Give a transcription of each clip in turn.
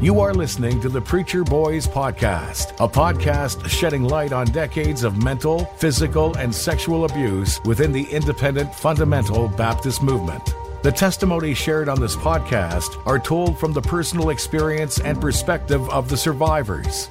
You are listening to the Preacher Boys Podcast, a podcast shedding light on decades of mental, physical, and sexual abuse within the independent fundamental Baptist movement. The testimonies shared on this podcast are told from the personal experience and perspective of the survivors.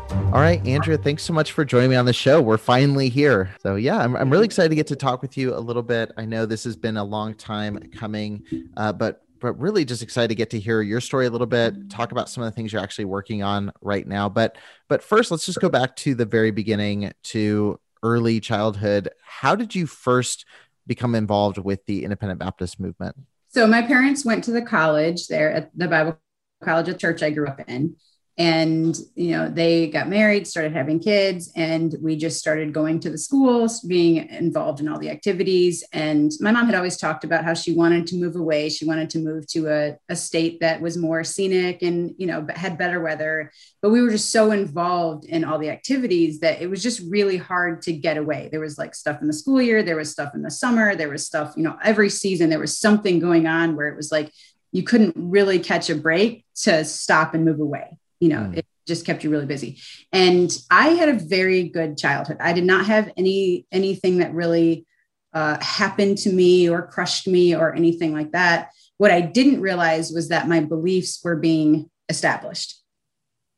All right, Andrea, thanks so much for joining me on the show. We're finally here. So, yeah, I'm, I'm really excited to get to talk with you a little bit. I know this has been a long time coming, uh, but but really just excited to get to hear your story a little bit, talk about some of the things you're actually working on right now. But but first, let's just go back to the very beginning to early childhood. How did you first become involved with the Independent Baptist movement? So my parents went to the college there at the Bible College of Church I grew up in and you know they got married started having kids and we just started going to the schools being involved in all the activities. And my mom had always talked about how she wanted to move away. She wanted to move to a, a state that was more scenic and you know had better weather. But we were just so involved in all the activities that it was just really hard to get away. There was like stuff in the school year there was stuff in the summer there was stuff you know every season there was something going on where it was like you couldn't really catch a break to stop and move away you know mm. it just kept you really busy. And i had a very good childhood. I did not have any anything that really uh, happened to me or crushed me or anything like that. What i didn't realize was that my beliefs were being established.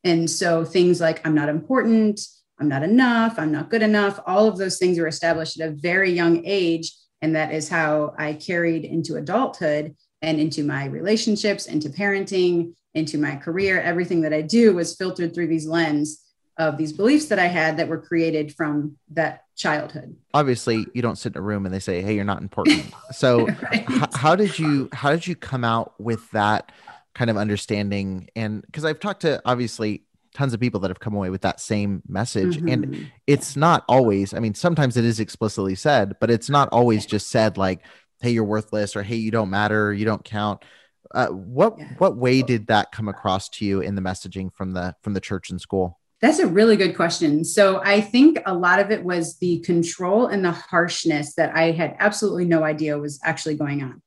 And so things like i'm not important i'm not enough i'm not good enough all of those things were established at a very young age. And that is how i carried into adulthood and into my relationships into parenting into my career. Everything that I do was filtered through these lens of these beliefs that I had that were created from that childhood. Obviously, you don't sit in a room and they say, "Hey, you're not important." So, right. h- how did you how did you come out with that kind of understanding? And because I've talked to obviously tons of people that have come away with that same message, mm-hmm. and it's not always. I mean, sometimes it is explicitly said, but it's not always just said like, "Hey, you're worthless," or "Hey, you don't matter," "You don't count." Uh, what yeah. what way did that come across to you in the messaging from the from the church and school? That's a really good question. So I think a lot of it was the control and the harshness that I had absolutely no idea was actually going on.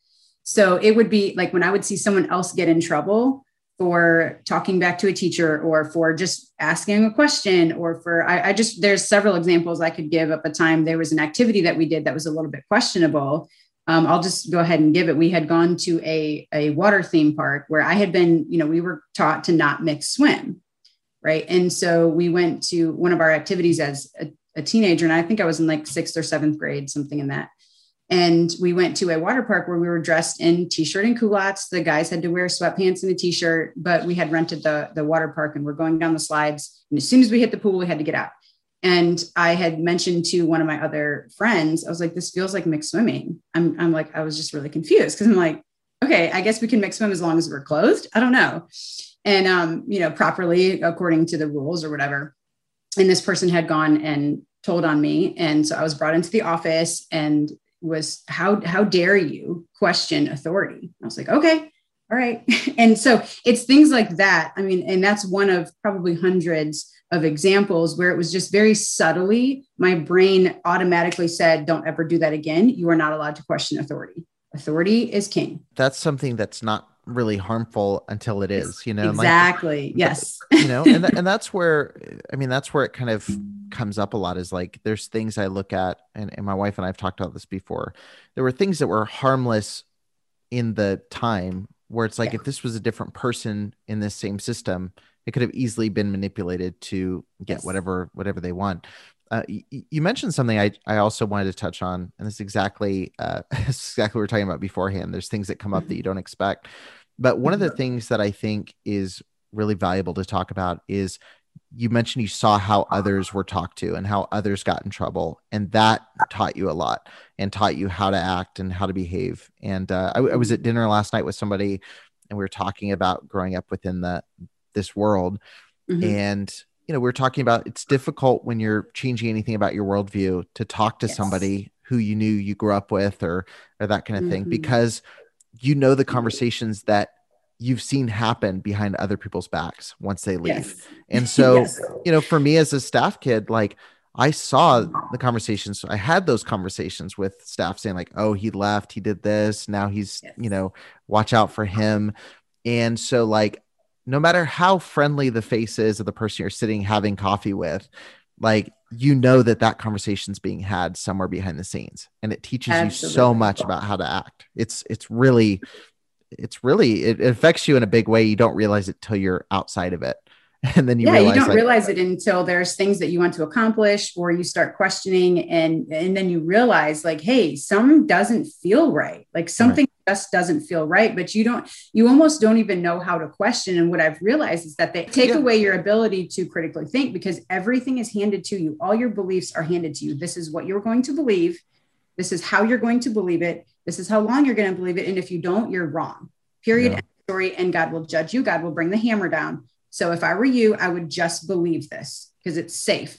So it would be like when I would see someone else get in trouble for talking back to a teacher or for just asking a question or for I, I just there's several examples I could give up a time there was an activity that we did that was a little bit questionable um, I'll just go ahead and give it. We had gone to a, a water theme park where I had been, you know, we were taught to not mix swim. Right. And so we went to one of our activities as a, a teenager, and I think I was in like sixth or seventh grade, something in that. And we went to a water park where we were dressed in t-shirt and culottes. The guys had to wear sweatpants and a t-shirt, but we had rented the, the water park and we're going down the slides. And as soon as we hit the pool, we had to get out. And I had mentioned to one of my other friends, I was like, this feels like mixed swimming. I'm, I'm like, I was just really confused because I'm like, okay, I guess we can mix swim as long as we're clothed. I don't know. And, um, you know, properly according to the rules or whatever. And this person had gone and told on me. And so I was brought into the office and was, how, how dare you question authority? I was like, okay. all right. And so it's things like that. I mean, and that's one of probably hundreds of examples where it was just very subtly, my brain automatically said, don't ever do that again. You are not allowed to question authority. Authority is king. That's something that's not really harmful until it is, you know? Exactly. Like, yes. you know, and, th- and that's where, I mean, that's where it kind of comes up a lot is like, there's things I look at, and, and my wife and I've talked about this before. There were things that were harmless in the time where it's like, yeah. if this was a different person in this same system, it could have easily been manipulated to get yes. whatever, whatever they want. Uh, you, you, mentioned something I, I also wanted to touch on, and it's exactly uh, exactly what we are talking about beforehand. There's things that come up that you don't expect. But one of the mm-hmm. things that I think is really valuable to talk about is you mentioned you saw how others were talked to and how others got in trouble and that taught you a lot and taught you how to act and how to behave and uh, I, I, was at dinner last night with somebody and we were talking about growing up within the this world mm-hmm. and you know we are talking about it's difficult when you're changing anything about your worldview to talk to yes. somebody who you knew you grew up with or or that kind of mm-hmm. thing because you know the conversations that you've seen happen behind other people's backs once they leave. Yes. And so, yes. you know, for me as a staff kid, like I saw the conversations. I had those conversations with staff saying, like, oh, he left, he did this. Now he's, yes. you know, watch out for him. And so, like, no matter how friendly the face is of the person you're sitting having coffee with, like, you know that that conversation's being had somewhere behind the scenes and it teaches Absolutely. you so much about how to act it's it's really it's really it, affects you in a big way. You don't realize it till you're outside of it. And then you yeah, realize, you don't like, realize it until there's things that you want to accomplish or you start questioning and and then you realize like, hey, some doesn't feel right. Like something. Just doesn't feel right, but you don't you almost don't even know how to question. And what I've realized is that they take yeah. away your ability to critically think because everything is handed to you. All your beliefs are handed to you. This is what you're going to believe. This is how you're going to believe it this is how long you're going to believe it. And if you don't, you're wrong. Period. Yeah. Story. And God will judge you. God will bring the hammer down. So if I were you, I would just believe this because it's safe.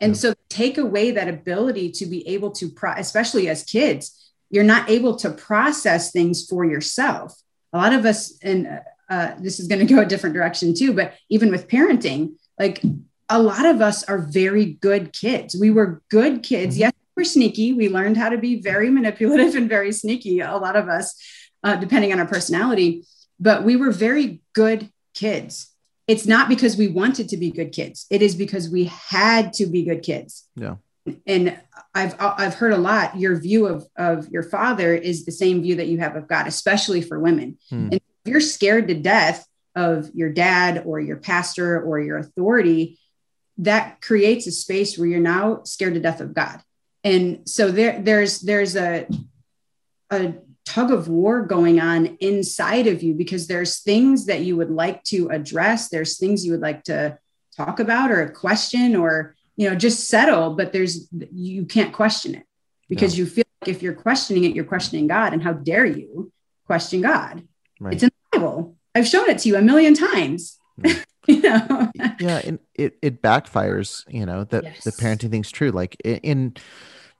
And yeah. so take away that ability to be able to, pro- especially as kids, you're not able to process things for yourself. A lot of us, and uh, uh this is going to go a different direction too, but even with parenting, like a lot of us are very good kids. We were good kids. Mm-hmm. Yes, we're sneaky. We learned how to be very manipulative and very sneaky, a lot of us, uh, depending on our personality. But we were very good kids. It's not because we wanted to be good kids. It is because we had to be good kids. Yeah. And I've I've heard a lot. Your view of of your father is the same view that you have of God, especially for women. Hmm. And if you're scared to death of your dad or your pastor or your authority, that creates a space where you're now scared to death of God and so there there's there's a a tug of war going on inside of you because there's things that you would like to address there's things you would like to talk about or a question or you know just settle but there's you can't question it because no. you feel like if you're questioning it you're questioning god and how dare you question god right. it's in the bible i've shown it to you a million times mm. you know yeah and it, it backfires you know that yes. the parenting thing's true like in, in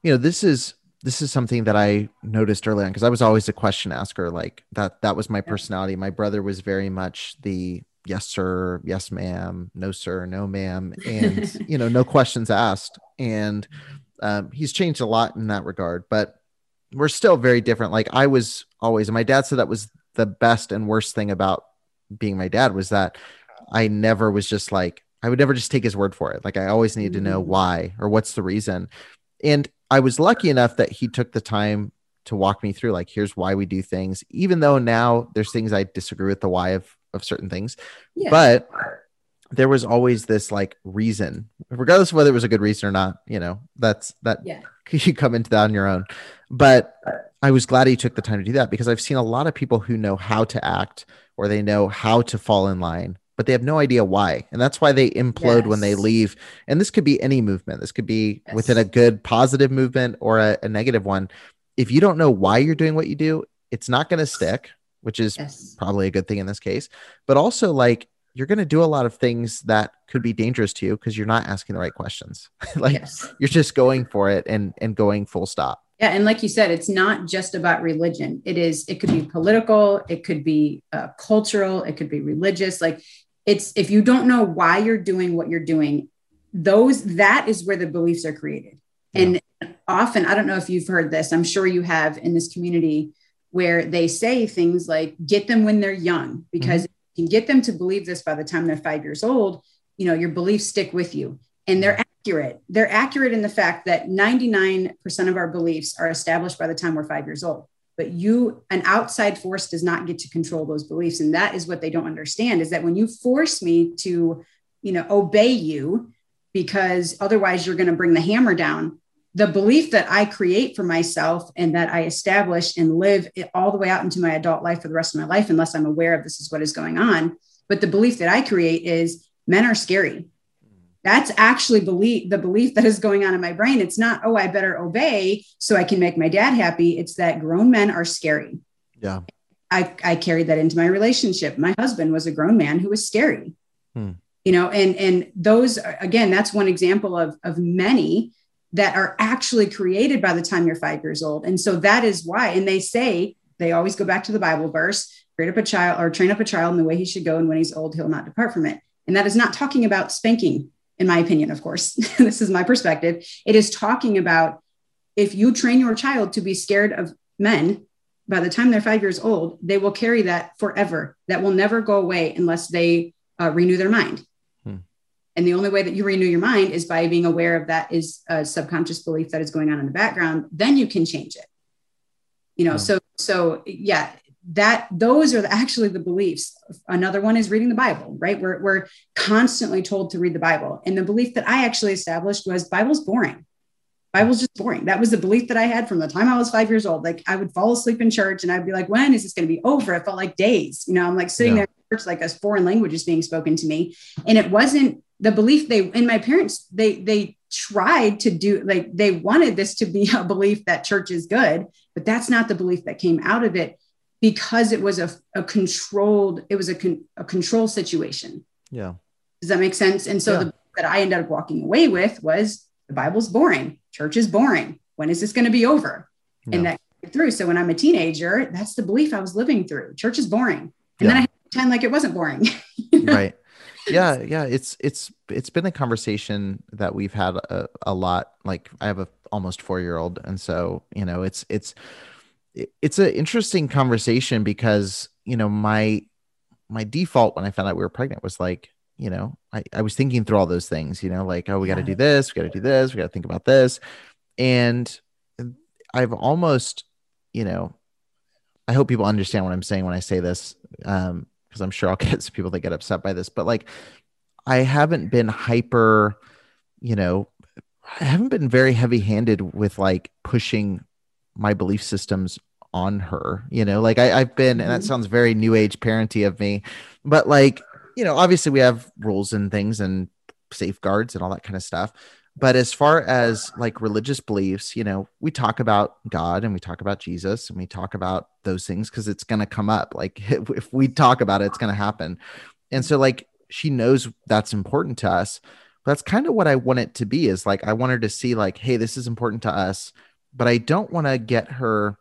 you know this is this is something that I noticed early on because I was always a question asker. Like that, that was my personality. My brother was very much the yes, sir, yes, ma'am, no, sir, no, ma'am, and you know, no questions asked. And um, he's changed a lot in that regard, but we're still very different. Like I was always, and my dad said that was the best and worst thing about being my dad was that I never was just like, I would never just take his word for it. Like I always needed to know mm. why or what's the reason. And I was lucky enough that he took the time to walk me through, like, here's why we do things, even though now there's things I disagree with the why of, of certain things. Yeah. But there was always this like reason, regardless of whether it was a good reason or not, you know, that's that yeah. you come into that on your own. But I was glad he took the time to do that because I've seen a lot of people who know how to act or they know how to fall in line but they have no idea why. And that's why they implode yes. when they leave. And this could be any movement. This could be yes. within a good positive movement or a, a, negative one. If you don't know why you're doing what you do, it's not going to stick, which is yes. probably a good thing in this case. But also, like, you're going to do a lot of things that could be dangerous to you because you're not asking the right questions. like, you're just going for it and and going full stop. Yeah, and like you said, it's not just about religion. It is. It could be political. It could be uh, cultural. It could be religious. Like it's if you don't know why you're doing what you're doing, those that is where the beliefs are created. Yeah. And often, I don't know if you've heard this. I'm sure you have in this community where they say things like "get them when they're young," because mm-hmm. you can get them to believe this by the time they're five years old. You know, your beliefs stick with you, and they're accurate. They're accurate in the fact that 99% of our beliefs are established by the time we're five years old. But you, an outside force does not get to control those beliefs. And that is what they don't understand is that when you force me to, you know, obey you, because otherwise you're going to bring the hammer down, the belief that I create for myself and that I establish and live all the way out into my adult life for the rest of my life, unless I'm aware of this is what is going on. But the belief that I create is men are scary. That's actually belief the belief that is going on in my brain. It's not oh i better obey so i can make my dad happy. It's that grown men are scary. Yeah. I i carried that into my relationship. My husband was a grown man who was scary. Hmm. you know and and those again that's one example of of many that are actually created by the time you're five years old and so that is why and they say they always go back to the bible verse train up a child or train up a child in the way he should go and when he's old he'll not depart from it and that is not talking about spanking in my opinion, of course, this is my perspective. It is talking about if you train your child to be scared of men, by the time they're five years old, they will carry that forever. That will never go away unless they uh, renew their mind. And the only way that you renew your mind is by being aware of that is a subconscious belief that is going on in the background. Then you can change it. You know, hmm. so so yeah, that those are the, actually the beliefs another one is reading the bible right we're, we're constantly told to read the bible and the belief that i actually established was bible's boring bible's just boring that was the belief that i had from the time i was five years old like i would fall asleep in church and i'd be like when is this going to be over it felt like days you know i'm like sitting yeah. there in church like a foreign language is being spoken to me and it wasn't the belief they and my parents they they tried to do like they wanted this to be a belief that church is good but that's not the belief that came out of it because it was a, a controlled it was a, con, a control situation. Yeah. Does that make sense? And so yeah. the that i ended up walking away with was the bible's boring. Church is boring. When is this going to be over? Yeah. and that through. So when i'm a teenager that's the belief i was living through. Church is boring. And yeah. then i had to pretend like it wasn't boring. Right yeah yeah it's it's it's been a conversation that we've had a, a lot like i have a almost four year old and so you know it's it's it's an interesting conversation because you know my my default when I found out we were pregnant was like you know I, I was thinking through all those things you know like oh we got to do this we got to do this we got to think about this and I've almost you know I hope people understand what I'm saying when I say this um because I'm sure I'll get some people that get upset by this but like I haven't been hyper you know I haven't been very heavy handed with like pushing my belief systems on her you know like I, i've been and that mm-hmm. sounds very new age parenty of me but like you know obviously we have rules and things and safeguards and all that kind of stuff but as far as like religious beliefs you know we talk about god and we talk about jesus and we talk about those things because it's going to come up like if we talk about it it's going to happen and so like she knows that's important to us but that's kind of what i want it to be is like i want her to see like hey this is important to us but I don't want to get her.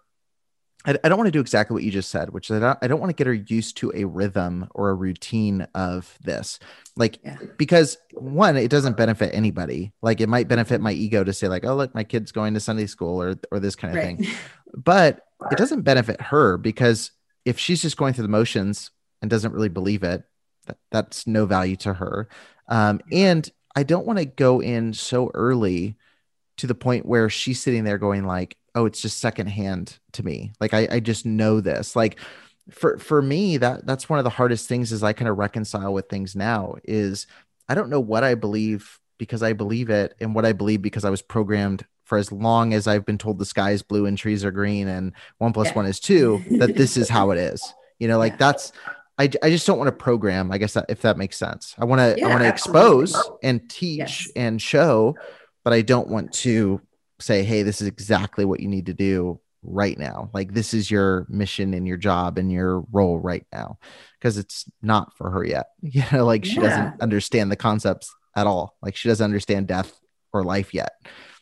I, I don't want to do exactly what you just said, which is I don't, I don't want to get her used to a rhythm or a routine of this. Like, yeah. because one, it doesn't benefit anybody. Like, it might benefit my ego to say, like, oh, look, my kid's going to Sunday school or, or this kind of right. thing. But it doesn't benefit her because if she's just going through the motions and doesn't really believe it, that, that's no value to her. Um, and I don't want to go in so early to the point where she's sitting there going like, oh, it's just secondhand to me. Like I, I just know this. Like for for me, that that's one of the hardest things is I kind of reconcile with things now is I don't know what I believe because I believe it and what I believe because I was programmed for as long as I've been told the sky is blue and trees are green and one plus yeah. one is two, that this is how it is. You know, like yeah. that's I, I just don't want to program. I guess that, if that makes sense. I want to yeah, I want to expose and teach yes. and show, but I don't want to say, hey, this is exactly what you need to do right now. Like this is your mission and your job and your role right now. Because it's not for her yet. You know, like she yeah. doesn't understand the concepts at all. Like she doesn't understand death or life yet.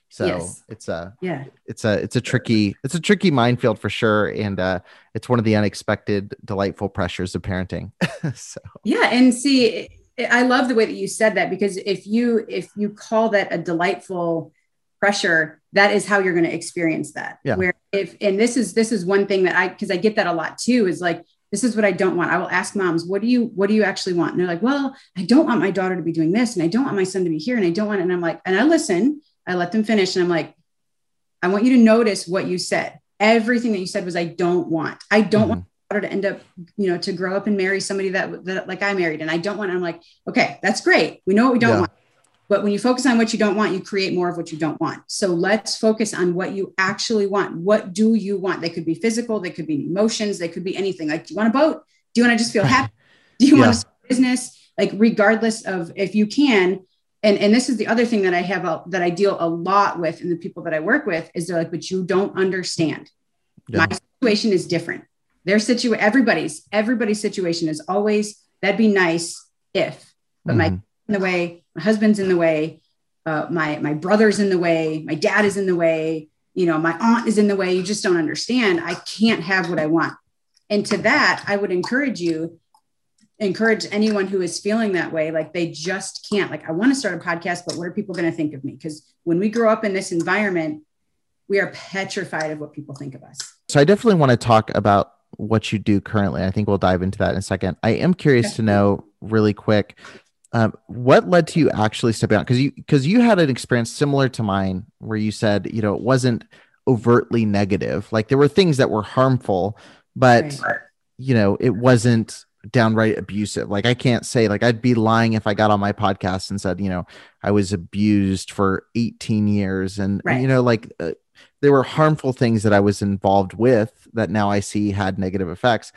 So Yes. it's a Yeah. it's a it's a tricky it's a tricky minefield for sure, and uh, it's one of the unexpected, delightful pressures of parenting. so Yeah, and see, I love the way that you said that because if you if you call that a delightful pressure, that is how you're going to experience that. Yeah. Where if and this is this is one thing that I because I get that a lot too is like this is what I don't want. I will ask moms, what do you what do you actually want? And they're like, well, I don't want my daughter to be doing this, and I don't want my son to be here, and I don't want. And I'm like, and I listen, I let them finish, and I'm like, I want you to notice what you said. Everything that you said was, I don't want. I don't mm-hmm. want my daughter to end up, you know, to grow up and marry somebody that, that like I married, and I don't want. I'm like, okay, that's great. We know what we don't Yeah. want. But when you focus on what you don't want, you create more of what you don't want. So let's focus on what you actually want. What do you want? They could be physical, they could be emotions, they could be anything. Like, do you want a boat? Do you want to just feel happy? Do you Yeah. want to start a business? Like, regardless of if you can. And, and this is the other thing that I have a, that I deal a lot with in the people that I work with is they're like, but you don't understand. Yeah. My situation is different. Their situation, everybody's, everybody's situation is always, that'd be nice if, but my Mhm. In the way, my husband's in the way, uh, my my brother's in the way, my dad is in the way, you know, my aunt is in the way. You just don't understand. I can't have what I want. And to that, I would encourage you, encourage anyone who is feeling that way, like they just can't. Like, I want to start a podcast, but what are people going to think of me? Because when we grow up in this environment, we are petrified of what people think of us. So I definitely want to talk about what you do currently. I think we'll dive into that in a second. I am curious to know really quick um, what led to you actually stepping out? Because you because you had an experience similar to mine where you said you know it wasn't overtly negative. Like there were things that were harmful but Right. you know it wasn't downright abusive. Like i can't say like i'd be lying if i got on my podcast and said you know i was abused for 18 years. And Right. you know like uh, there were harmful things that i was involved with that now i see had negative effects.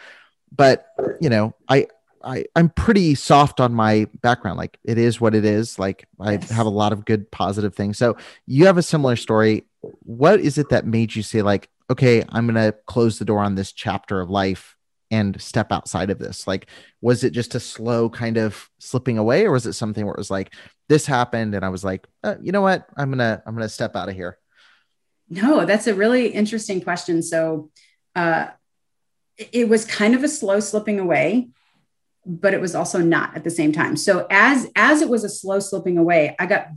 But you know i I, I'm pretty soft on my background. Like it is what it is. Like I Yes. have a lot of good positive things. So you have a similar story. What is it that made you say, like, okay, I'm gonna close the door on this chapter of life and step outside of this? Like, was it just a slow kind of slipping away, or was it something where it was like this happened and I was like, uh, you know what, I'm gonna I'm gonna step out of here. No, that's a really interesting question. So, uh, it was kind of a slow slipping away, but it was also not at the same time. So, as as it was a slow slipping away, I got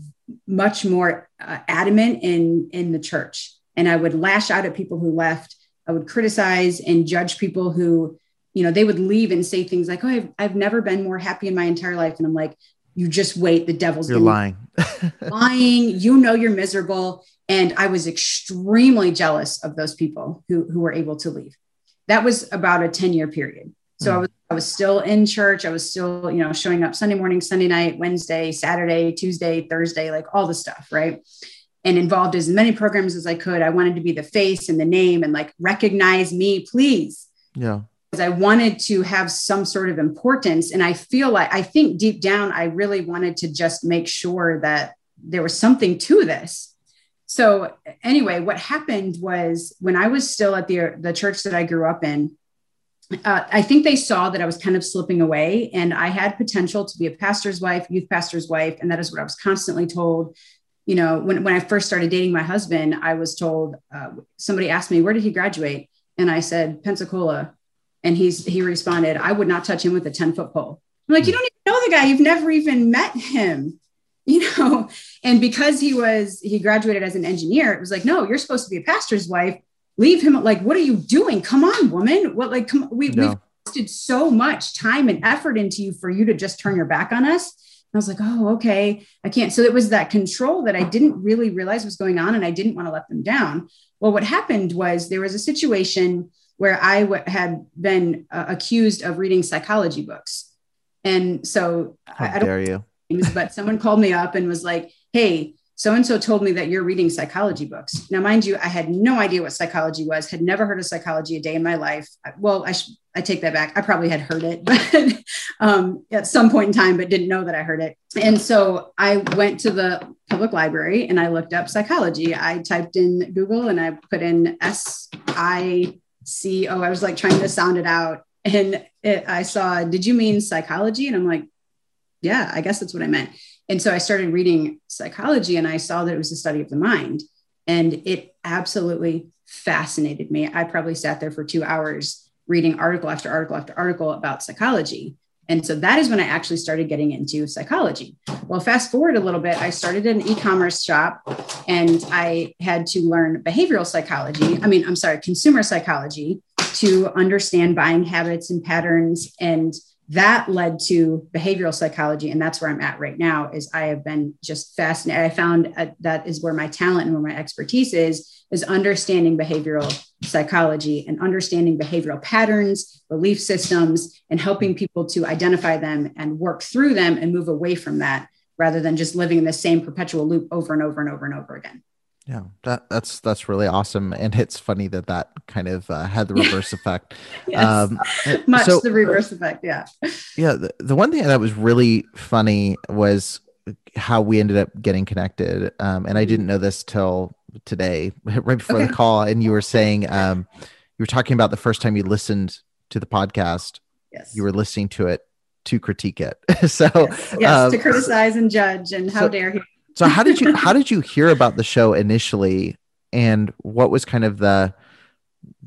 much more uh, adamant in in the church, and I would lash out at people who left. I would criticize and judge people who, you know, they would leave and say things like, "Oh, I've I've never been more happy in my entire life," and I'm like, "You just wait, the devil's You're lying. lying. You know you're miserable. And i was extremely jealous of those people who who were able to leave. That was about a 10 year period so i hmm. was i was still in church i was still you know showing up sunday morning sunday night wednesday saturday tuesday thursday like all the stuff right and involved as many programs as i could i wanted to be the face and the name and like recognize me please yeah. because I wanted to have some sort of importance. And I feel like, I think deep down, I really wanted to just make sure that there was something to this. So, anyway, what happened was when I was still at the, the church that I grew up in, uh, I think they saw that I was kind of slipping away and I had potential to be a pastor's wife, youth pastor's wife. And that is what I was constantly told. You know, when, when I first started dating my husband, I was told, uh, somebody asked me, where did he graduate? And I said, Pensacola. And he's he responded, I would not touch him with a 10 foot pole. I'm like, you don't even know the guy. You've never even met him, you know? And because he was, he graduated as an engineer, it was like, no, you're supposed to be a pastor's wife. Leave him. Like, what are you doing? Come on, woman. What, like, come, we, No. we've invested so much time and effort into you for you to just turn your back on us. And I was like, oh, okay. I can't. So it was that control that I didn't really realize was going on and I didn't want to let them down. Well, what happened was there was a situation where I w- had been uh, accused of reading psychology books. And so How I, I don't dare you? names, but someone called me up and was like, Hey, so and so told me that you're reading psychology books. Now, mind you, I had no idea what psychology was, had never heard of psychology a day in my life. Well, I, sh- I take that back. I probably had heard it, but um, at some point in time, but didn't know that I heard it. And so I went to the public library and I looked up psychology. I typed in Google and I put in S I C O. I was like trying to sound it out. And it, I saw, did you mean psychology? And I'm like, yeah, I guess that's what I meant. And so I started reading psychology and I saw that it was a study of the mind. And it absolutely fascinated me. I probably sat there for two hours reading article after article after article about psychology. And so that is when I actually started getting into psychology. Well, fast forward a little bit, I started an e commerce shop and I had to learn behavioral psychology. I mean, I'm sorry, consumer psychology to understand buying habits and patterns and that led to behavioral psychology and that's where i'm at right now is i have been just fascinated. I found uh, that is where my talent and where my expertise is is understanding behavioral psychology and understanding behavioral patterns belief systems and helping people to identify them and work through them and move away from that rather than just living in the same perpetual loop over and over and over and over again yeah, that that's that's really awesome, and it's funny that that kind of uh, had the reverse effect. yes. Um, Much so, the reverse effect, yeah. Yeah, the, the one thing that was really funny was how we ended up getting connected, um, and I didn't know this till today, right before okay. the call. And you were saying um, you were talking about the first time you listened to the podcast. Yes, you were listening to it to critique it. so yes, yes um, to criticize and judge, and how so, dare he so how did you how did you hear about the show initially, and what was kind of the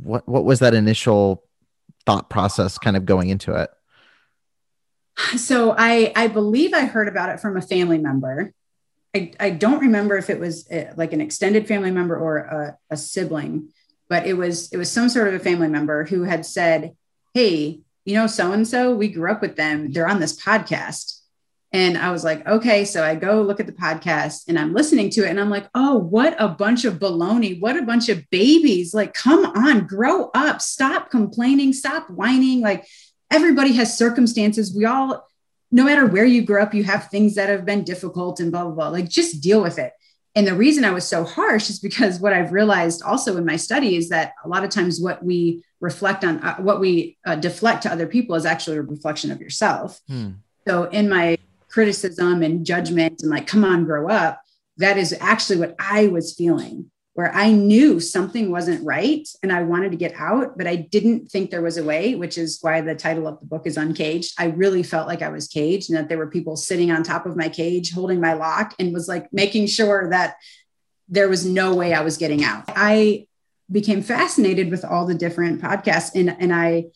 what what was that initial thought process kind of going into it? So I I believe I heard about it from a family member. I, I don't remember if it was eh, like an extended family member or a, a sibling, but it was it was some sort of a family member who had said, "Hey, you know so and so, we grew up with them. They're on this podcast." And I was like, okay. So I go look at the podcast and I'm listening to it and I'm like, oh, what a bunch of baloney. What a bunch of babies. Like, come on, grow up. Stop complaining. Stop whining. Like, everybody has circumstances. We all, no matter where you grew up, you have things that have been difficult and blah, blah, blah. Like, just deal with it. And the reason I was so harsh is because what I've realized also in my study is that a lot of times what we reflect on, uh, what we uh, deflect to other people is actually a reflection of yourself. Hmm. So in my criticism and judgment and like, come on, grow up. That is actually what I was feeling, where I knew something wasn't right and I wanted to get out, but I didn't think there was a way, which is why the title of the book is Uncaged. I really felt like I was caged and that there were people sitting on top of my cage holding my lock and was like making sure that there was no way I was getting out. I became fascinated with all the different podcasts and, and I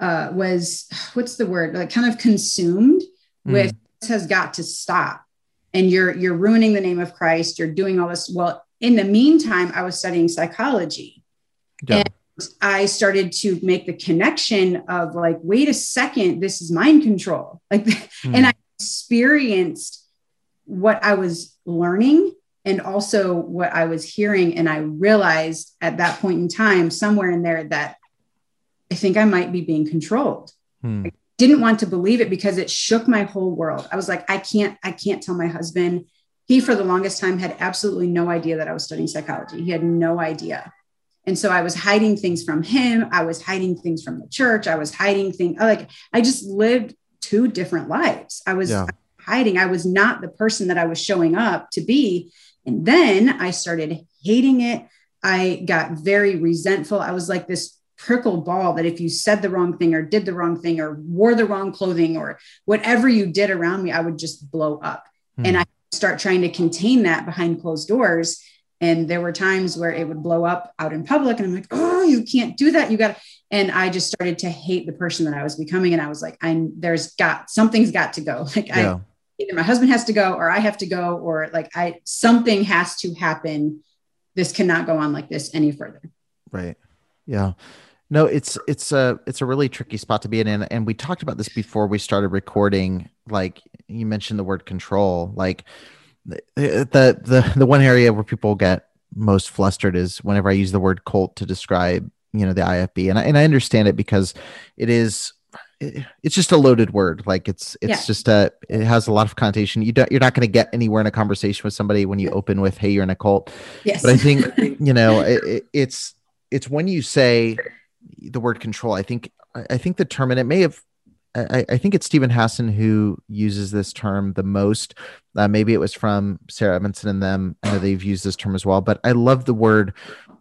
uh, was, what's the word, like kind of consumed mm. with has got to stop. And you're you're ruining the name of christ. You're doing all this. Well in the meantime i was studying psychology. Yeah. and i started to make the connection of like wait a second this is mind control. Like hmm. and i experienced what i was learning and also what i was hearing. And i realized at that point in time somewhere in there that i think i might be being controlled. Hmm didn't want to believe it because it shook my whole world. I was like, I can't, I can't tell my husband. He, for the longest time, had absolutely no idea that I was studying psychology. He had no idea. And so I was hiding things from him. I was hiding things from the church. I was hiding things. Like I just lived two different lives. I was yeah. hiding. I was not the person that I was showing up to be. And then I started hating it. I got very resentful. I was like this prickle ball that if you said the wrong thing or did the wrong thing or wore the wrong clothing or whatever you did around me, I would just blow up. Hmm. And I start trying to contain that behind closed doors. And there were times where it would blow up out in public. And I'm like, oh, you can't do that. You got to. And I just started to hate the person that I was becoming. And I was like, I'm there's got something's got to go. Like yeah. I either my husband has to go or I have to go, or like I something has to happen. This cannot go on like this any further. Right. Yeah. No, it's it's a it's a really tricky spot to be in, and, and we talked about this before we started recording. Like you mentioned the word control, like the the the one area where people get most flustered is whenever I use the word cult to describe you know the IFB, and I, and I understand it because it is it's just a loaded word like it's it's yeah. just a it has a lot of connotation you don't you're not going to get anywhere in a conversation with somebody when you open with hey you're in a cult yes but i think you know it, it's it's when you say the word control. I think I think the term, and it may have I, I, think it's Steven Hassan who uses this term the most. Uh, maybe it was from Sarah Edmondson and them. I know they've used this term as well, but I love the word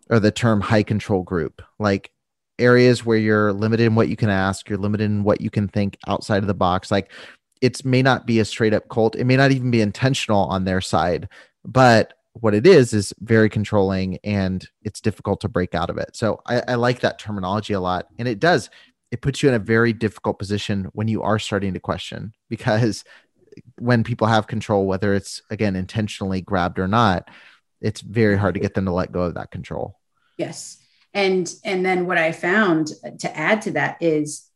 or the term high control group. Like areas where you're limited in what you can ask, you're limited in what you can think outside of the box. Like it may not be a straight up cult. It may not even be intentional on their side, but what it is is very controlling and it's difficult to break out of it. So I, I like that terminology a lot. And it does, it puts you in a very difficult position when you are starting to question because when people have control, whether it's again intentionally grabbed or not, it's very hard to get them to let go of that control. Yes. And and then what I found to add to that is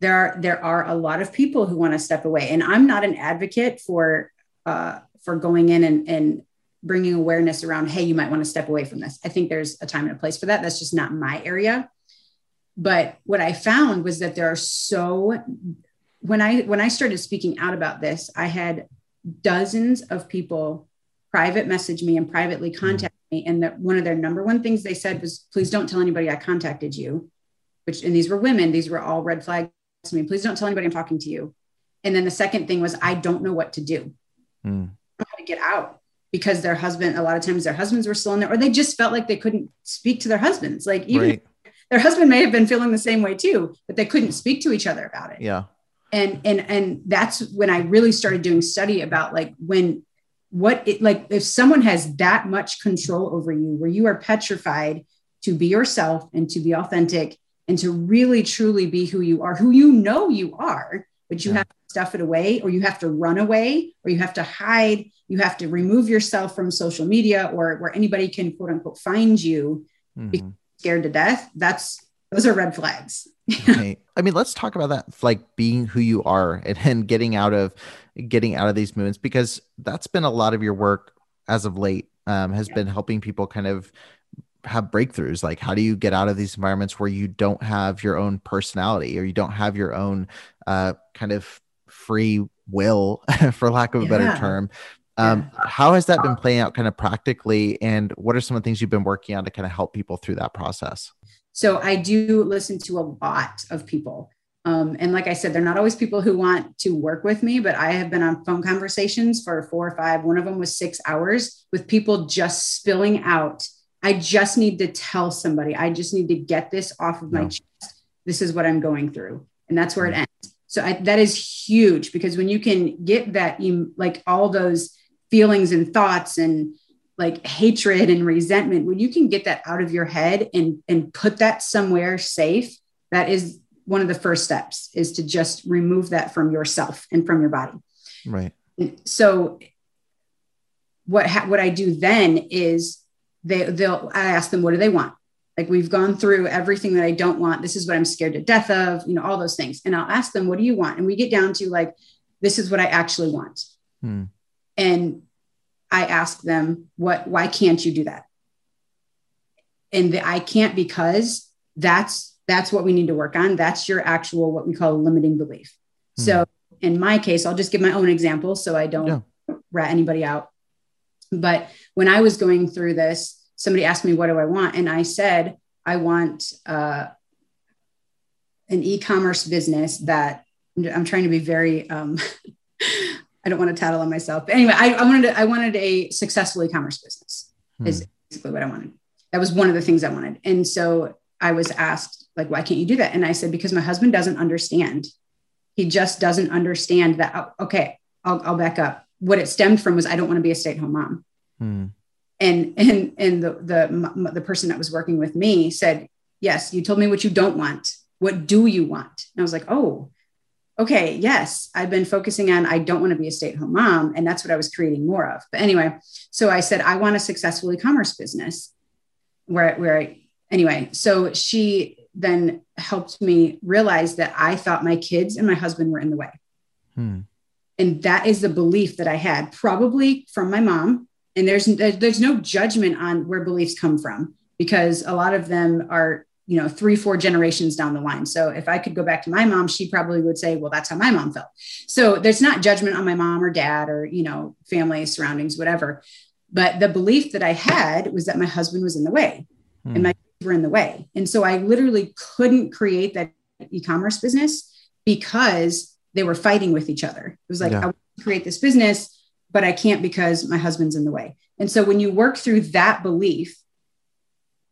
there are there are a lot of people who want to step away. And I'm not an advocate for uh, for going in and, and bringing awareness around, hey, you might want to step away from this. I think there's a time and a place for that. That's just not my area. But what I found was that there are so when I when I started speaking out about this, I had dozens of people private message me and privately mm. contact me. And that one of their number one things they said was, please don't tell anybody I contacted you. Which and these were women, these were all red flags to me. Please don't tell anybody I'm talking to you. And then the second thing was, I don't know what to do. Mm. How to get out because their husband, a lot of times their husbands were still in there, or they just felt like they couldn't speak to their husbands. Like even right. their husband may have been feeling the same way too, but they couldn't speak to each other about it. Yeah. And and and that's when I really started doing study about like when what it like if someone has that much control over you where you are petrified to be yourself and to be authentic and to really truly be who you are who you know you are but you yeah. have stuff it away or you have to run away or you have to hide you have to remove yourself from social media or where anybody can quote unquote find you mm-hmm. scared to death that's those are red flags okay. I mean, let's talk about that, like being who you are and, and getting out of getting out of these movements because that's been a lot of your work as of late. Um, has yeah. been helping people kind of have breakthroughs. Like, how do you get out of these environments where you don't have your own personality or you don't have your own uh, kind of free will, for lack of a yeah. better term? Um, yeah. How has that been playing out kind of practically? And what are some of the things you've been working on to kind of help people through that process? So I do listen to a lot of people. Um, and like I said, they're not always people who want to work with me, but I have been on phone conversations for four or five. One of them was six hours with people just spilling out. I just need to tell somebody, I just need to get this off of my chest. This is what I'm going through. And that's where it ends. So I, that is huge because when you can get that, like all those feelings and thoughts and like hatred and resentment when you can get that out of your head and and put that somewhere safe that is one of the first steps is to just remove that from yourself and from your body. Right. So what ha- what i do then is they they'll i ask them what do they want like we've gone through everything that i don't want this is what i'm scared to death of you know all those things and i'll ask them what do you want and we get down to like this is what i actually want hmm. and I ask them, what, why can't you do that? And the, I can't because that's, that's what we need to work on. That's your actual, what we call a limiting belief. Mm-hmm. So in my case, I'll just give my own example so I don't yeah. rat anybody out. But when I was going through this, somebody asked me, what do I want? And I said, I want uh, an e-commerce business that I'm trying to be very um, I don't want to tattle on myself. But anyway, I, I wanted to, I wanted a successful e-commerce business hmm. is basically what I wanted. That was one of the things I wanted. And so I was asked, like, why can't you do that? And I said, because my husband doesn't understand. He just doesn't understand that. Oh, okay, I'll, I'll back up. What it stemmed from was I don't want to be a stay-at-home mom. Hmm. And and and the the the person that was working with me said, yes, you told me what you don't want. What do you want? And I was like, oh, okay, yes, I've been focusing on I don't want to be a stay-at-home mom, and that's what I was creating more of. But anyway, so I said I want a successful e-commerce business. Where where I, anyway, so she then helped me realize that I thought my kids and my husband were in the way. Hmm. And that is the belief that I had, probably from my mom. And there's there's no judgment on where beliefs come from because a lot of them are you know three four generations down the line. So if i could go back to my mom she probably would say well that's how my mom felt. So there's not judgment on my mom or dad or you know family surroundings whatever. But the belief that i had was that my husband was in the way hmm. and my kids were in the way. And so i literally couldn't create that e-commerce business because they were fighting with each other. It was like yeah. i want to create this business but i can't because my husband's in the way and so when you work through that belief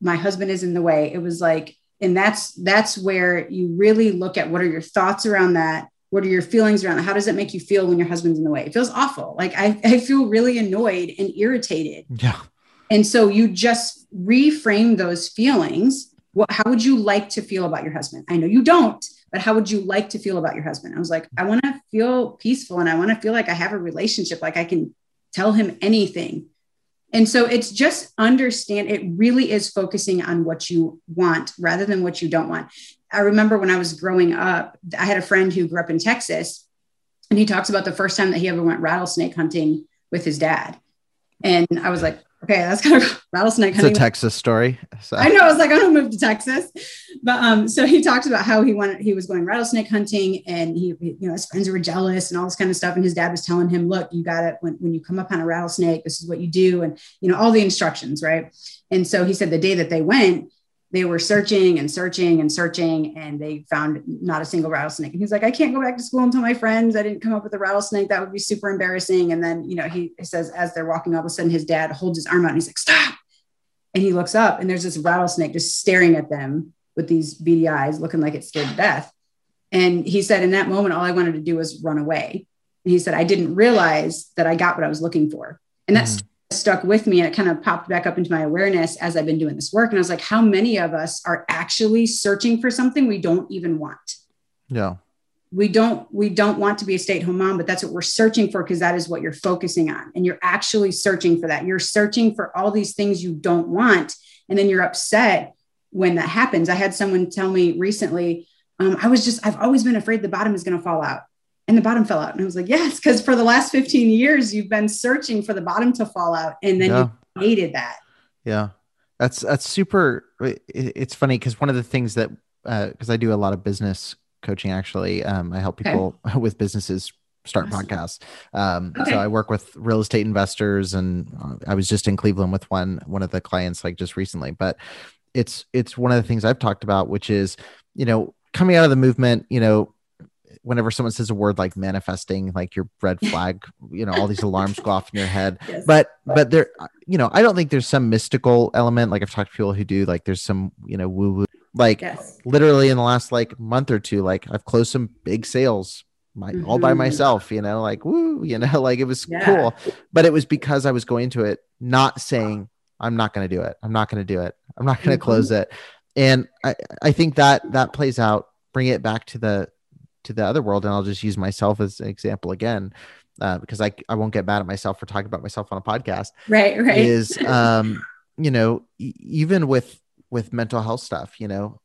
my husband is in the way it was like and that's that's where you really look at what are your thoughts around that what are your feelings around it? How does it make you feel when your husband's in the way? It feels awful. Like I, I feel really annoyed and irritated. Yeah. And so you just reframe those feelings. What, how would you like to feel about your husband? I know you don't, but how would you like to feel about your husband? I was like, I want to feel peaceful and I want to feel like I have a relationship, like I can tell him anything. And so it's just understand it really is focusing on what you want rather than what you don't want. I remember when I was growing up, I had a friend who grew up in Texas, and he talks about the first time that he ever went rattlesnake hunting with his dad. And I was like, okay, that's kind of rattlesnake. It's a Texas story. So. I know. I was like, I'm gonna move to Texas. But um, so he talked about how he went, he was going rattlesnake hunting and he, you know, his friends were jealous and all this kind of stuff. And his dad was telling him, look, you got it when, when you come up on a rattlesnake, this is what you do. And, you know, all the instructions, right? And so he said the day that they went, they were searching and searching and searching and they found not a single rattlesnake. And he's like, I can't go back to school and tell my friends I didn't come up with a rattlesnake. That would be super embarrassing. And then, you know, he, he says, as they're walking, all of a sudden his dad holds his arm out and he's like, stop. And he looks up and there's this rattlesnake just staring at them with these beady eyes, looking like it's scared to death. And he said, in that moment, all I wanted to do was run away. And he said, I didn't realize that I got what I was looking for. And that's mm stuck with me and it kind of popped back up into my awareness as I've been doing this work. And I was like, how many of us are actually searching for something we don't even want? Yeah. We don't we don't want to be a stay-at-home mom, but that's what we're searching for because that is what you're focusing on. And you're actually searching for that. You're searching for all these things you don't want. And then you're upset when that happens. I had someone tell me recently, um, I was just, I've always been afraid the bottom is going to fall out and the bottom fell out. And I was like, yes, because for the last 15 years, you've been searching for the bottom to fall out. And then yeah. you hated that. Yeah. That's, that's super. It's funny because one of the things that, uh because uh, I do a lot of business coaching actually, um, I help people okay. with businesses start podcasts. Um, okay. So I work with real estate investors, and uh, I was just in Cleveland with one one of the clients like just recently. But it's it's one of the things I've talked about, which is you know coming out of the movement, you know whenever someone says a word like manifesting like your red flag you know all these alarms go off in your head yes. but but there you know i don't think there's some mystical element like i've talked to people who do like there's some you know woo woo like yes. literally in the last like month or two like i've closed some big sales my mm-hmm. all by mm-hmm. myself you know like woo you know like it was yeah. cool but it was because i was going to it not saying i'm not going to do it i'm not going to do it i'm not going to mm-hmm. close it and i i think that that plays out bring it back to the to the other world and i'll just use myself as an example again uh, because I, I won't get mad at myself for talking about myself on a podcast right right is um you know e- even with with mental health stuff you know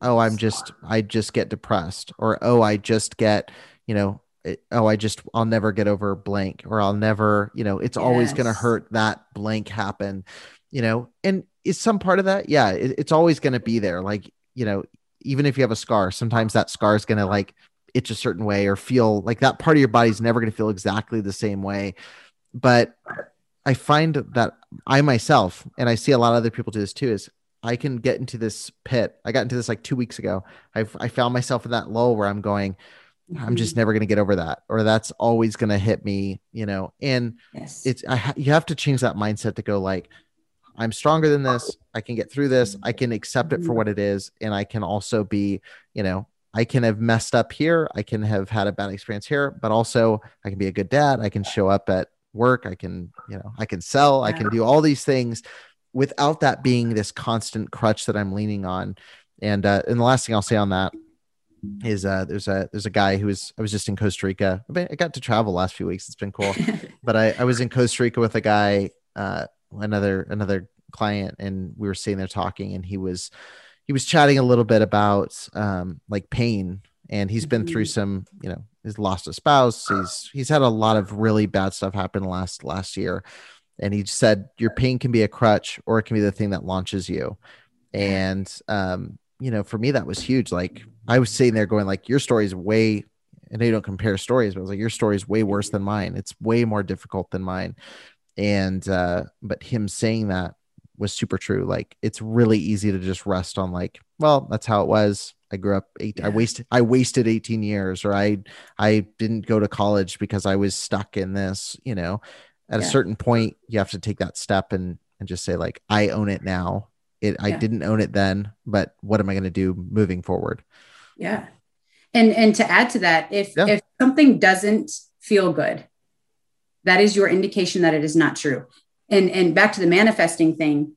oh i'm just i just get depressed or oh i just get you know it, oh i just i'll never get over blank or i'll never you know it's yes. always going to hurt that blank happen you know and is some part of that yeah it, it's always going to be there like you know even if you have a scar, sometimes that scar is going to like itch a certain way or feel like that part of your body is never going to feel exactly the same way. But I find that I myself, and I see a lot of other people do this too, is I can get into this pit. I got into this like two weeks ago. I've, I found myself in that lull where I'm going, I'm just mm-hmm. never going to get over that, or that's always going to hit me, you know. And yes. it's I, you have to change that mindset to go like, I'm stronger than this. I can get through this. I can accept it for mm-hmm. what it is. And I can also be, you know, I can have messed up here. I can have had a bad experience here, but also I can be a good dad. I can show up at work. I can, you know, I can sell. I can do all these things without that being this constant crutch that I'm leaning on. And, uh, and the last thing I'll say on that is uh there's a there's a guy who was I was just in Costa Rica. I mean, I got to travel last few weeks. It's been cool. but I, I was in Costa Rica with a guy uh another another client and we were sitting there talking and he was he was chatting a little bit about um like pain and he's been through mm-hmm. some you know he's lost a spouse he's he's had a lot of really bad stuff happen last last year and he said your pain can be a crutch or it can be the thing that launches you. And um you know for me that was huge like i was sitting there going like your story is way and they don't compare stories but I was like your story is way worse than mine. It's way more difficult than mine. And uh but him saying that was super true like it's really easy to just rest on like well that's how it was i grew up eight yeah. i wasted i wasted 18 years or i i didn't go to college because i was stuck in this you know at yeah. a certain point you have to take that step and and just say like i own it now it yeah. i didn't own it then but what am i going to do moving forward yeah And and to add to that, if if something doesn't feel good, that is your indication that it is not true. And and back to the manifesting thing,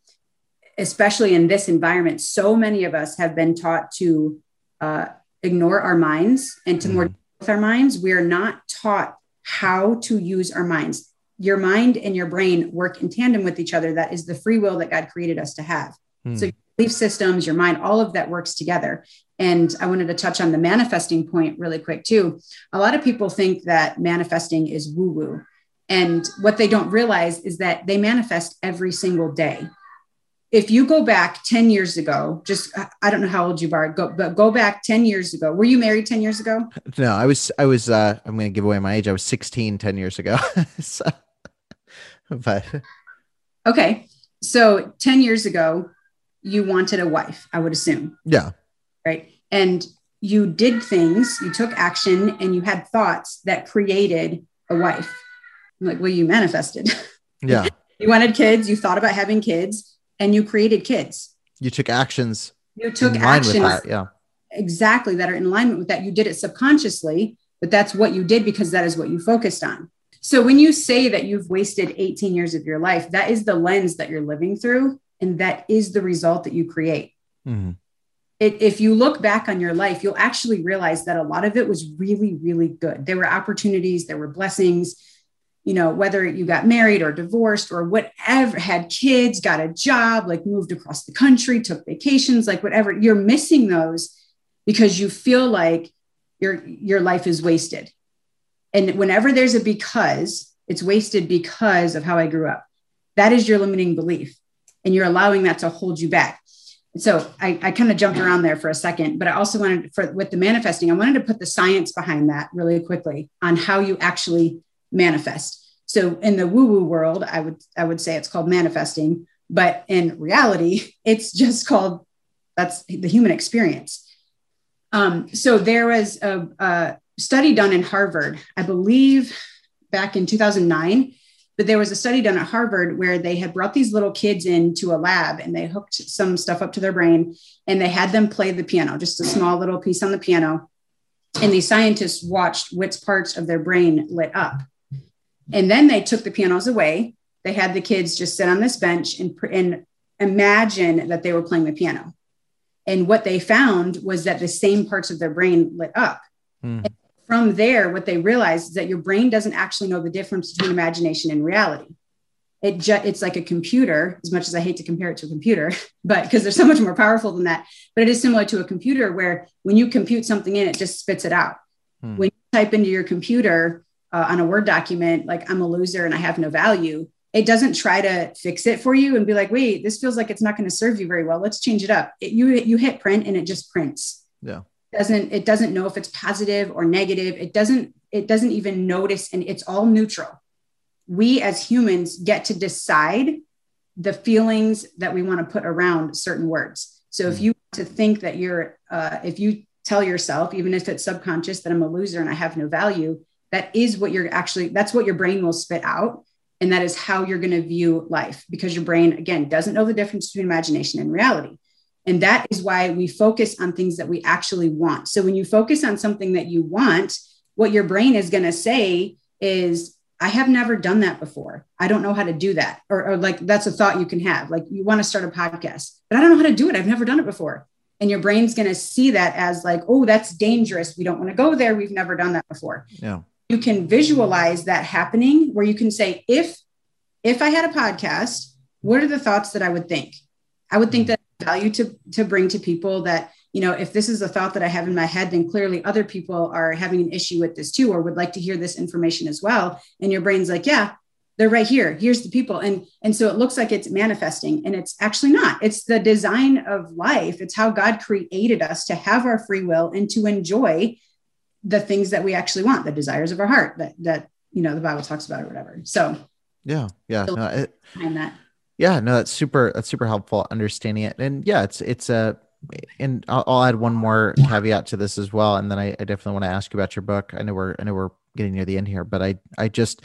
especially in this environment, so many of us have been taught to uh, ignore our minds and to more with our minds. We are not taught how to use our minds. Your mind and your brain work in tandem with each other. That is the free will that God created us to have. Hmm. So your belief systems, your mind, all of that works together. And I wanted to touch on the manifesting point really quick too. A lot of people think that manifesting is woo woo. And what they don't realize is that they manifest every single day. If you go back 10 years ago, just I don't know how old you are, go, but go back 10 years ago. Were you married 10 years ago? No, I was, I was, uh, I'm going to give away my age. I was 16 10 years ago. so, but Okay. So 10 years ago, you wanted a wife, I would assume. yeah, right? And you did things, you took action, and you had thoughts that created a wife. I'm like, well, you manifested. yeah. you wanted kids, you thought about having kids, and you created kids. You took actions You took actions with that. Yeah. exactly that are in alignment with that. You did it subconsciously, but that's what you did because that is what you focused on. So when you say that you've wasted 18 years of your life, that is the lens that you're living through, and that is the result that you create. Mhm. it, if you look back on your life, you'll actually realize that a lot of it was really, really good. There were opportunities, there were blessings, you know, whether you got married or divorced or whatever, had kids, got a job, like moved across the country, took vacations, like whatever, you're missing those because you feel like your your life is wasted. And whenever there's a because, it's wasted because of how I grew up. That is your limiting belief. And you're allowing that to hold you back so I, I kind of jumped around there for a second, but I also wanted for with the manifesting, I wanted to put the science behind that really quickly on how you actually manifest. So in the woo-woo world, I would I would say it's called manifesting, but in reality, it's just called that's the human experience. Um, so there was a, a study done in Harvard, I believe back in 2009 but there was a study done at Harvard where they had brought these little kids into a lab and they hooked some stuff up to their brain and they had them play the piano, just a small little piece on the piano. And these scientists watched which parts of their brain lit up. And then they took the pianos away. They had the kids just sit on this bench and, and imagine that they were playing the piano. And what they found was that the same parts of their brain lit up. Hmm. From there, what they realized is that your brain doesn't actually know the difference between imagination and reality. It ju- it's like a computer, as much as I hate to compare it to a computer, but because they're so much more powerful than that. But it is similar to a computer where when you compute something in, it just spits it out. Hmm. When you type into your computer uh, on a Word document, like I'm a loser and I have no value, it doesn't try to fix it for you and be like, wait, this feels like it's not going to serve you very well. Let's change it up. It, you you hit print and it just prints. Yeah. Doesn't it doesn't know if it's positive or negative. It doesn't it doesn't even notice and it's all neutral. We as humans get to decide the feelings that we want to put around certain words. So if you to think that you're uh, if you tell yourself, even if it's subconscious, that I'm a loser and I have no value, that is what you're actually that's what your brain will spit out. And that is how you're going to view life because your brain again doesn't know the difference between imagination and reality. And that is why we focus on things that we actually want. So when you focus on something that you want what your brain is going to say is i have never done that before. I don't know how to do that. Or, or like that's a thought you can have like you want to start a podcast but i don't know how to do it. I've never done it before. And your brain's going to see that as like oh that's dangerous. We don't want to go there. We've never done that before. Yeah. You can visualize that happening where you can say if if i had a podcast what are the thoughts that i would think? I would think that value to to bring to people that you know if this is a thought that i have in my head then clearly other people are having an issue with this too or would like to hear this information as well. And your brain's like yeah they're right here. Here's the people. And and so it looks like it's manifesting and it's actually not. It's the design of life. It's how god created us to have our free will and to enjoy the things that we actually want the desires of our heart that that you know the bible talks about or whatever so Yeah. Yeah. No, it, behind that yeah. No, that's super. That's super helpful understanding it. And yeah, it's, it's a, and I'll, I'll add one more caveat to this as well. And then I, I definitely want to ask you about your book. I know we're, I know we're getting near the end here, but I, I just,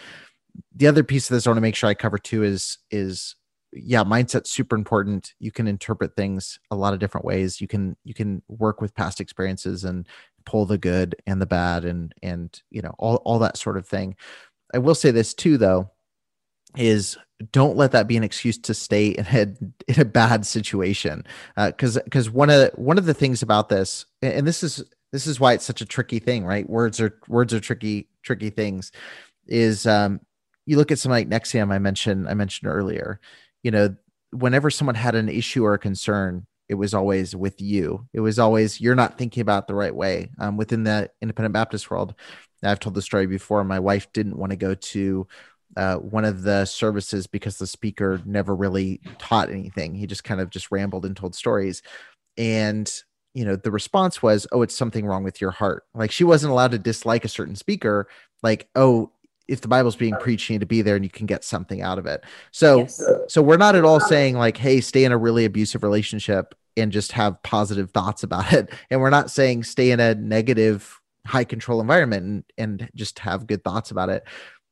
the other piece of this I want to make sure I cover too is, is yeah, mindset's super important. You can interpret things a lot of different ways. You can, you can work with past experiences and pull the good and the bad and and you know all all that sort of thing. I will say this too though is don't let that be an excuse to stay in a in a bad situation because uh, because one of one of the things about this and this is this is why it's such a tricky thing right words are words are tricky tricky things is um you look at something like NXIVM I mentioned I mentioned earlier you know whenever someone had an issue or a concern it was always with you it was always you're not thinking about the right way um, within the independent baptist world i've told the story before my wife didn't want to go to uh, one of the services because the speaker never really taught anything. He just kind of just rambled and told stories. And, you know, the response was, oh, it's something wrong with your heart. Like she wasn't allowed to dislike a certain speaker. Like, oh, if the Bible's being preached, you need to be there and you can get something out of it. So, yes. so we're not at all saying like, hey, stay in a really abusive relationship and just have positive thoughts about it. And we're not saying stay in a negative, high control environment and, and just have good thoughts about it.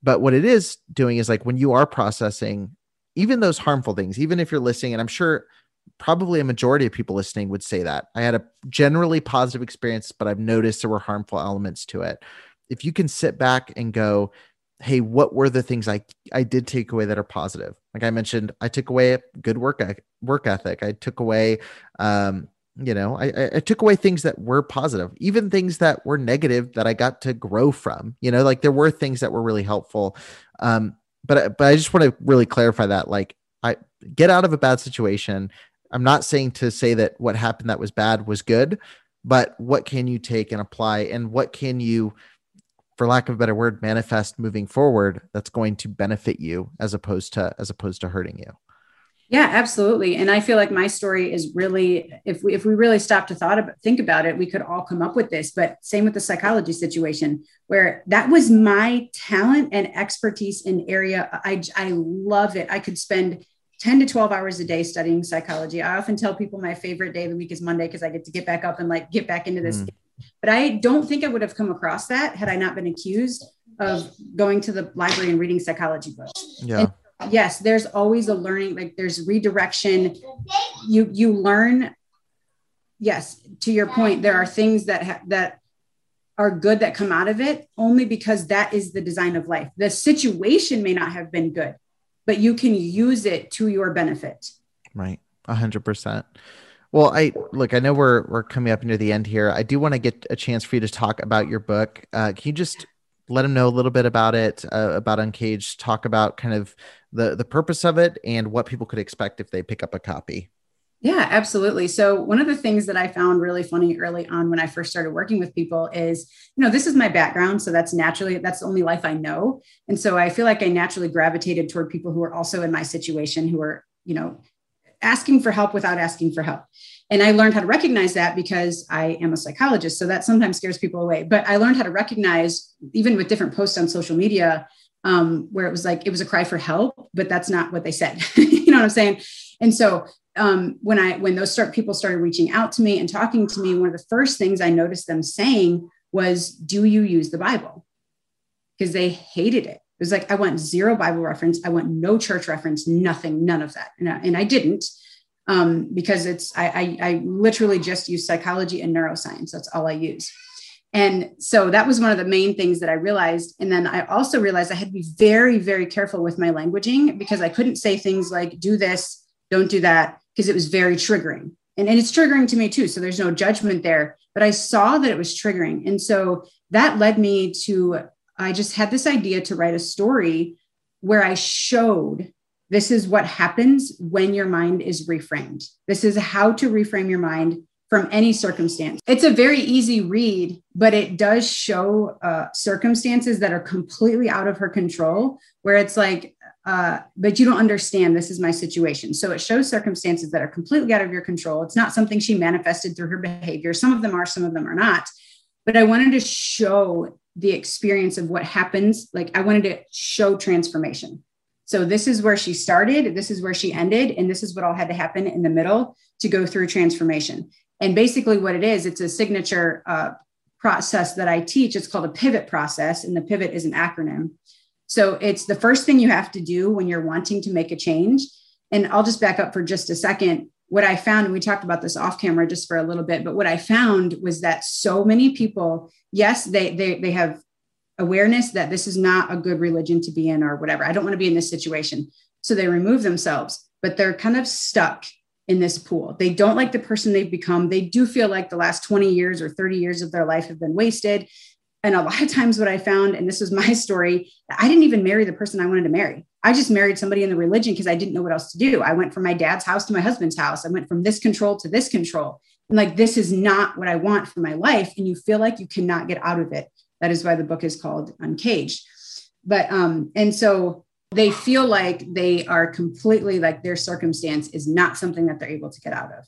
But what it is doing is like when you are processing even those harmful things, even if you're listening, and I'm sure probably a majority of people listening would say that I had a generally positive experience, but I've noticed there were harmful elements to it. If you can sit back and go, hey, what were the things I I did take away that are positive? Like I mentioned, I took away good work work ethic. I took away um, you know I, I took away things that were positive even things that were negative that i got to grow from you know like there were things that were really helpful um but but i just want to really clarify that like i get out of a bad situation i'm not saying to say that what happened that was bad was good but what can you take and apply and what can you for lack of a better word manifest moving forward that's going to benefit you as opposed to as opposed to hurting you yeah, absolutely. And I feel like my story is really, if we if we really stop to thought about think about it, we could all come up with this. But same with the psychology situation, where that was my talent and expertise in area. I I love it. I could spend 10 to 12 hours a day studying psychology. I often tell people my favorite day of the week is Monday because I get to get back up and like get back into this. Mm. But I don't think I would have come across that had I not been accused of going to the library and reading psychology books. Yeah. And yes there's always a learning like there's redirection. You you learn yes to your point there are things that ha- that are good that come out of it only because that is the design of life. The situation may not have been good but you can use it to your benefit. Right. A 100% well, I look. I know we're we're coming up near the end here. I do want to get a chance for you to talk about your book. Uh, can you just let them know a little bit about it, uh, about Uncaged? Talk about kind of the the purpose of it and what people could expect if they pick up a copy. Yeah, absolutely. So, one of the things that I found really funny early on when I first started working with people is, you know, this is my background. So, that's naturally, that's the only life I know. And so, I feel like I naturally gravitated toward people who are also in my situation, who are, you know, asking for help without asking for help. And I learned how to recognize that because I am a psychologist. So, that sometimes scares people away. But I learned how to recognize, even with different posts on social media, um, where it was like it was a cry for help, but that's not what they said. you know what I'm saying? And so um, when I when those start people started reaching out to me and talking to me, one of the first things I noticed them saying was, "Do you use the Bible?" Because they hated it. It was like I want zero Bible reference. I want no church reference. Nothing. None of that. And I, and I didn't um, because it's I, I I literally just use psychology and neuroscience. That's all I use. And so that was one of the main things that I realized. And then I also realized I had to be very, very careful with my languaging because I couldn't say things like, do this, don't do that, because it was very triggering. And, and it's triggering to me too. So there's no judgment there. But I saw that it was triggering. And so that led me to, I just had this idea to write a story where I showed this is what happens when your mind is reframed. This is how to reframe your mind from any circumstance. It's a very easy read, but it does show uh, circumstances that are completely out of her control, where it's like, uh, but you don't understand this is my situation. So it shows circumstances that are completely out of your control. It's not something she manifested through her behavior. Some of them are, some of them are not. But I wanted to show the experience of what happens. Like I wanted to show transformation. So this is where she started, this is where she ended, and this is what all had to happen in the middle to go through transformation. And basically, what it is, it's a signature uh, process that I teach. It's called a pivot process, and the pivot is an acronym. So it's the first thing you have to do when you're wanting to make a change. And I'll just back up for just a second. What I found, and we talked about this off camera just for a little bit, but what I found was that so many people, yes, they they they have awareness that this is not a good religion to be in or whatever. I don't want to be in this situation. So they remove themselves, but they're kind of stuck in this pool. They don't like the person they've become. They do feel like the last 20 years or 30 years of their life have been wasted. And a lot of times, what I found, and this was my story, I didn't even marry the person I wanted to marry. I just married somebody in the religion because I didn't know what else to do. I went from my dad's house to my husband's house. I went from this control to this control. And like, this is not what I want for my life. And you feel like you cannot get out of it. That is why the book is called Uncaged. But, um, and so they feel like they are completely like their circumstance is not something that they're able to get out of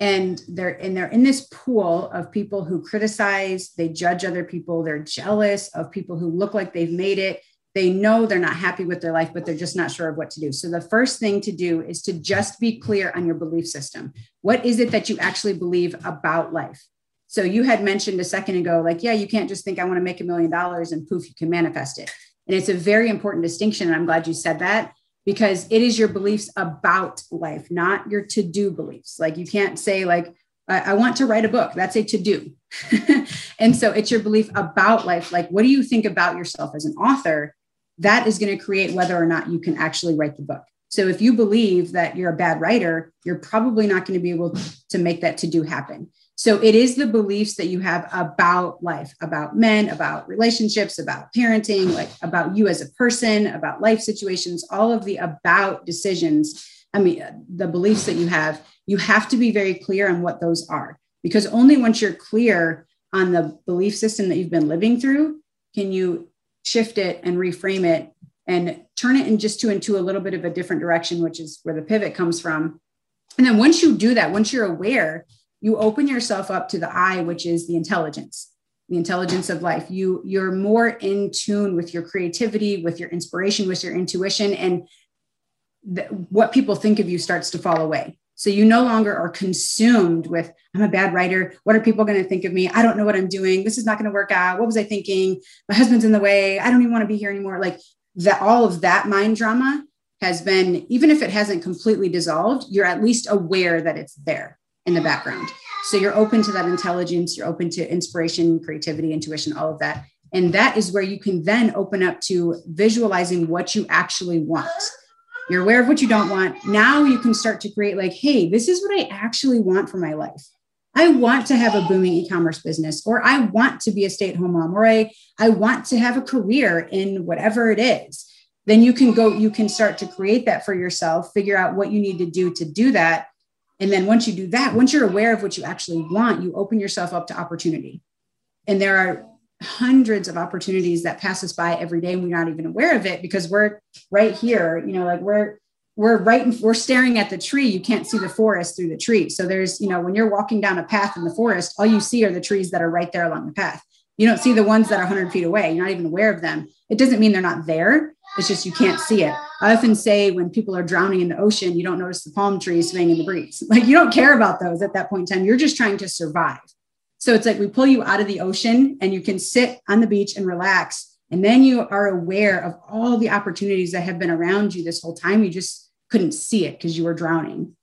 and they're and they're in this pool of people who criticize they judge other people they're jealous of people who look like they've made it they know they're not happy with their life, but they're just not sure of what to do. So the first thing to do is to just be clear on your belief system. What is it that you actually believe about life? So you had mentioned a second ago, like, yeah, you can't just think I want to make a million dollars and poof, you can manifest it. And it's a very important distinction. And I'm glad you said that because it is your beliefs about life, not your to do beliefs. Like you can't say, like, I, I want to write a book. That's a to do. and so it's your belief about life. Like, what do you think about yourself as an author? that is going to create whether or not you can actually write the book. So if you believe that you're a bad writer, you're probably not going to be able to make that to do happen. So it is the beliefs that you have about life, about men, about relationships, about parenting, like about you as a person, about life situations, all of the about decisions. I mean, the beliefs that you have, you have to be very clear on what those are. Because only once you're clear on the belief system that you've been living through can you shift it and reframe it and turn it in just to into a little bit of a different direction, which is where the pivot comes from. And then once you do that, once you're aware, you open yourself up to the I, which is the intelligence, the intelligence of life. You you're more in tune with your creativity, with your inspiration, with your intuition, and th- what people think of you starts to fall away. So you no longer are consumed with, I'm a bad writer. What are people going to think of me? I don't know what I'm doing. This is not going to work out. What was I thinking? My husband's in the way. I don't even want to be here anymore. Like that, all of that mind drama has been, even if it hasn't completely dissolved, you're at least aware that it's there in the background. So you're open to that intelligence, you're open to inspiration, creativity, intuition, all of that. And that is where you can then open up to visualizing what you actually want. You're aware of what you don't want. Now you can start to create, like, hey, this is what I actually want for my life. I want to have a booming e-commerce business, or I want to be a stay-at-home mom, or I, I want to have a career in whatever it is. Then you can go, you can start to create that for yourself, figure out what you need to do to do that. And then once you do that, once you're aware of what you actually want, you open yourself up to opportunity. And there are hundreds of opportunities that pass us by every day and we're not even aware of it because we're right here you know like we're we're right in, we're staring at the tree. You can't see the forest through the tree. So there's you know when you're walking down a path in the forest all you see are the trees that are right there along the path. You don't see the ones that are 100 feet away. You're not even aware of them. It doesn't mean they're not there. It's just you can't see it i often say when people are drowning in the ocean you don't notice the palm trees swaying in the breeze like you don't care about those at that point in time you're just trying to survive so it's like we pull you out of the ocean and you can sit on the beach and relax. And then you are aware of all the opportunities that have been around you this whole time. You just couldn't see it because you were drowning.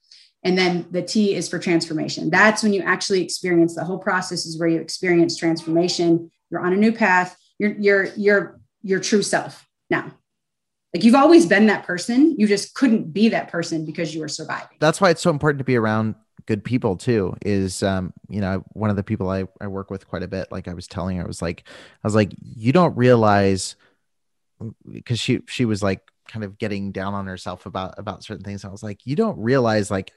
And then the T is for transformation. That's when you actually experience the whole process is where you experience transformation. You're on a new path. You're you're you're your true self now. Like you've always been that person. You just couldn't be that person because you were surviving. That's why it's so important to be around good people too is um you know one of the people I, I work with quite a bit like i was telling her i was like i was like you don't realize because she she was like kind of getting down on herself about about certain things i was like you don't realize like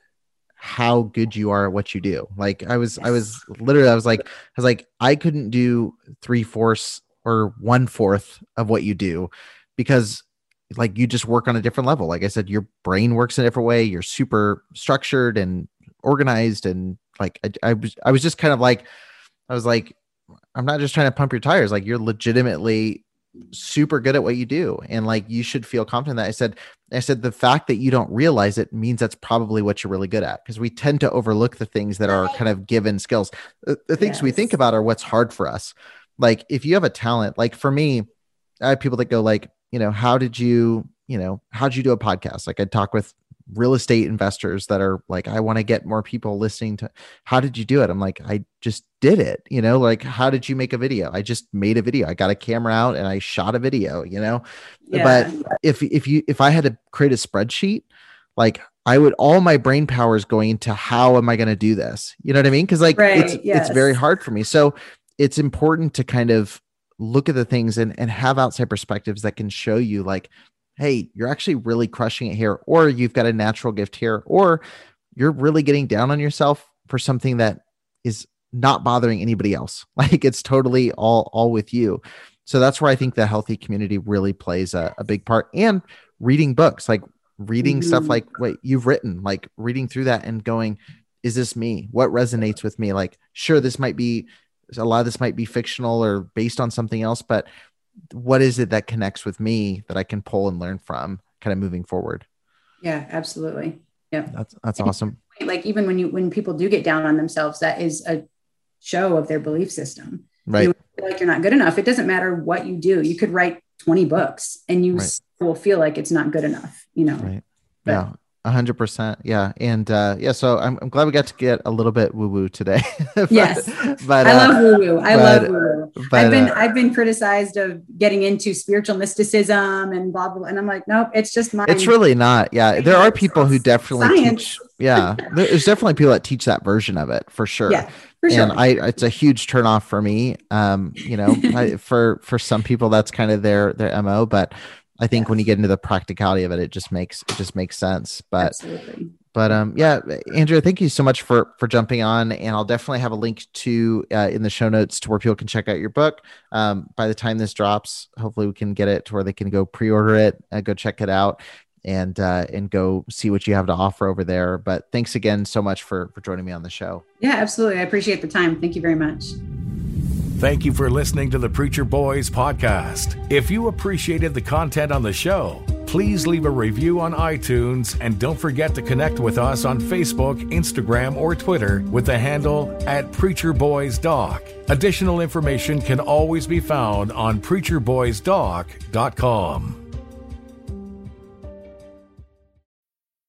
how good you are at what you do like i was yes. i was literally i was like i was like i couldn't do three fourths or one fourth of what you do because like you just work on a different level. Like i said your brain works in a different way. You're super structured and organized and like I, I was I was just kind of like I was like I'm not just trying to pump your tires. Like you're legitimately super good at what you do. And like you should feel confident that. I said I said the fact that you don't realize it means that's probably what you're really good at. Because we tend to overlook the things that are kind of given skills. The, the things yes. we think about are what's hard for us. Like if you have a talent like for me I have people that go like you know how did you you know how did you do a podcast like I talk with real estate investors that are like, I want to get more people listening to, how did you do it? I'm like, I just did it, you know, like, mm-hmm. how did you make a video? I just made a video. I got a camera out and I shot a video, you know, yeah. but if, if you, if I had to create a spreadsheet, like I would, all my brain power is going into how am I going to do this? You know what I mean? Cause like, right, it's, yes. it's very hard for me. So it's important to kind of look at the things and, and have outside perspectives that can show you like hey, you're actually really crushing it here, or you've got a natural gift here, or you're really getting down on yourself for something that is not bothering anybody else. Like it's totally all all with you. So that's where I think the healthy community really plays a, a big part. And reading books, like reading mm-hmm. stuff like what you've written, like reading through that and going, is this me? What resonates with me? Like, sure, this might be a lot of this might be fictional or based on something else, but what is it that connects with me that I can pull and learn from kind of moving forward? Yeah, absolutely. Yeah. That's that's awesome. Like even when you when people do get down on themselves, that is a show of their belief system. Right. You feel like you're not good enough. It doesn't matter what you do. You could write 20 books and you right. will feel like it's not good enough, you know. Right. But, yeah hundred percent. Yeah. And uh yeah, so I'm, I'm glad we got to get a little bit woo woo today. but, yes. But I uh, love woo woo. I but, love woo woo. I've been uh, I've been criticized of getting into spiritual mysticism and blah blah. And I'm like, nope, it's just mine. It's really not. Yeah. There are people who definitely Science. teach. Yeah. There's definitely people that teach that version of it for sure. Yeah. For sure. And I, it's a huge turnoff for me. Um, you know, I, for for some people that's kind of their their mo, but I think yeah. when you get into the practicality of it, it just makes it just makes sense. But Absolutely. but um yeah, Andrea, thank you so much for for jumping on, and I'll definitely have a link to uh, in the show notes to where people can check out your book. Um, by the time this drops, hopefully we can get it to where they can go pre-order it, uh, go check it out, and uh, and go see what you have to offer over there. But thanks again so much for for joining me on the show. Yeah, absolutely. I appreciate the time. Thank you very much. Thank you for listening to the Preacher Boys podcast. If you appreciated the content on the show, please leave a review on iTunes and don't forget to connect with us on Facebook, Instagram, or Twitter with the handle at Preacher Boys Doc. Additional information can always be found on preacherboysdoc.com.